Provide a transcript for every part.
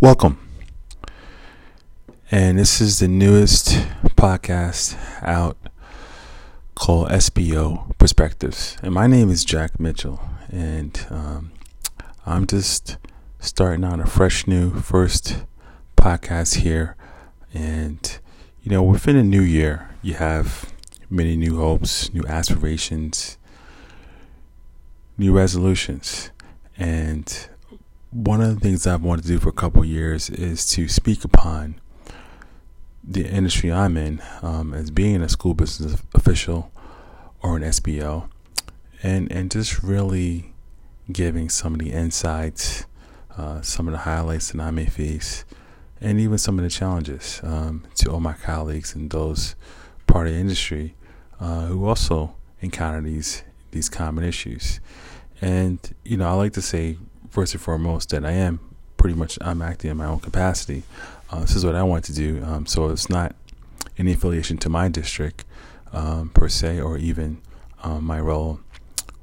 Welcome. And this is the newest podcast out called SBO Perspectives. And my name is Jack Mitchell. And um, I'm just starting out a fresh new first podcast here. And, you know, within a new year, you have many new hopes, new aspirations, new resolutions. And one of the things I've wanted to do for a couple years is to speak upon the industry I'm in um, as being a school business official or an SBO, and and just really giving some of the insights, uh, some of the highlights that I may face, and even some of the challenges um, to all my colleagues and those part of the industry uh, who also encounter these these common issues. And you know, I like to say first and foremost that I am pretty much I'm acting in my own capacity. Uh, this is what I want to do. Um, so it's not any affiliation to my district um, per se, or even um, my role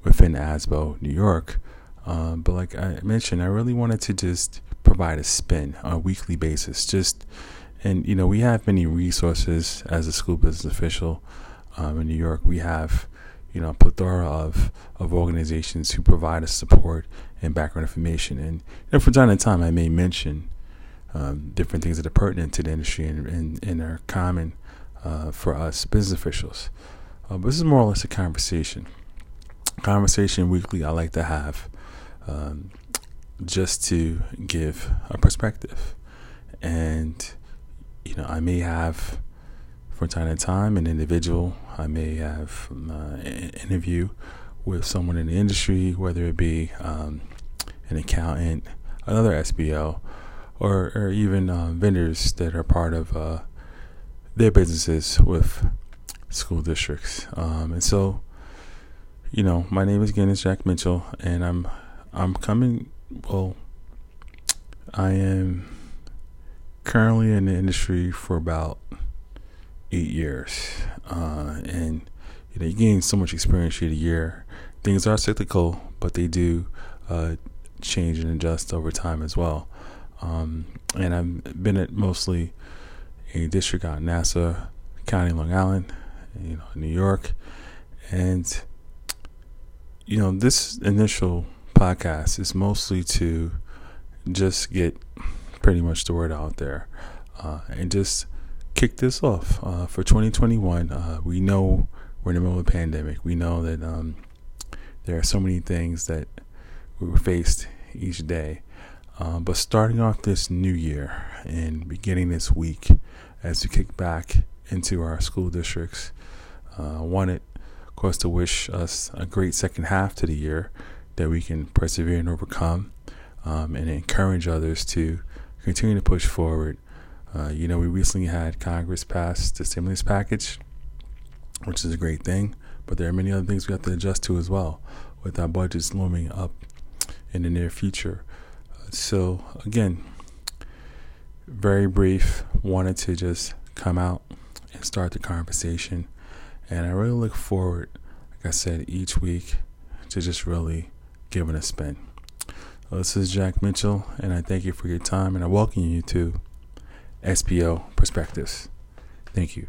within ASBO New York. Um, but like I mentioned, I really wanted to just provide a spin on a weekly basis. Just and you know we have many resources as a school business official um, in New York. We have you know, a plethora of, of organizations who provide us support and background information. And from time to time, I may mention um, different things that are pertinent to the industry and, and, and are common uh, for us business officials. Uh, but this is more or less a conversation. Conversation weekly, I like to have um, just to give a perspective. And, you know, I may have from time to time an individual. I may have uh, an interview with someone in the industry, whether it be um, an accountant, another SBO, or, or even uh, vendors that are part of uh, their businesses with school districts. Um, and so, you know, my name is is Jack Mitchell, and I'm I'm coming. Well, I am currently in the industry for about eight years, uh, and you know you gain so much experience year to year. Things are cyclical, but they do uh, change and adjust over time as well. Um, and I've been at mostly a district out in Nassau County, Long Island, you know, New York, and you know this initial podcast is mostly to just get pretty much the word out there uh, and just kick this off uh, for 2021. Uh, we know we're in the middle of a pandemic. We know that um, there are so many things that we were faced each day. Uh, but starting off this new year and beginning this week, as we kick back into our school districts, I wanted, of course, to wish us a great second half to the year that we can persevere and overcome, um, and encourage others to continue to push forward uh, you know, we recently had Congress pass the stimulus package, which is a great thing, but there are many other things we have to adjust to as well with our budgets looming up in the near future. Uh, so, again, very brief, wanted to just come out and start the conversation. And I really look forward, like I said, each week to just really giving a spin. This is Jack Mitchell, and I thank you for your time, and I welcome you to SBO perspectives. Thank you.